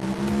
you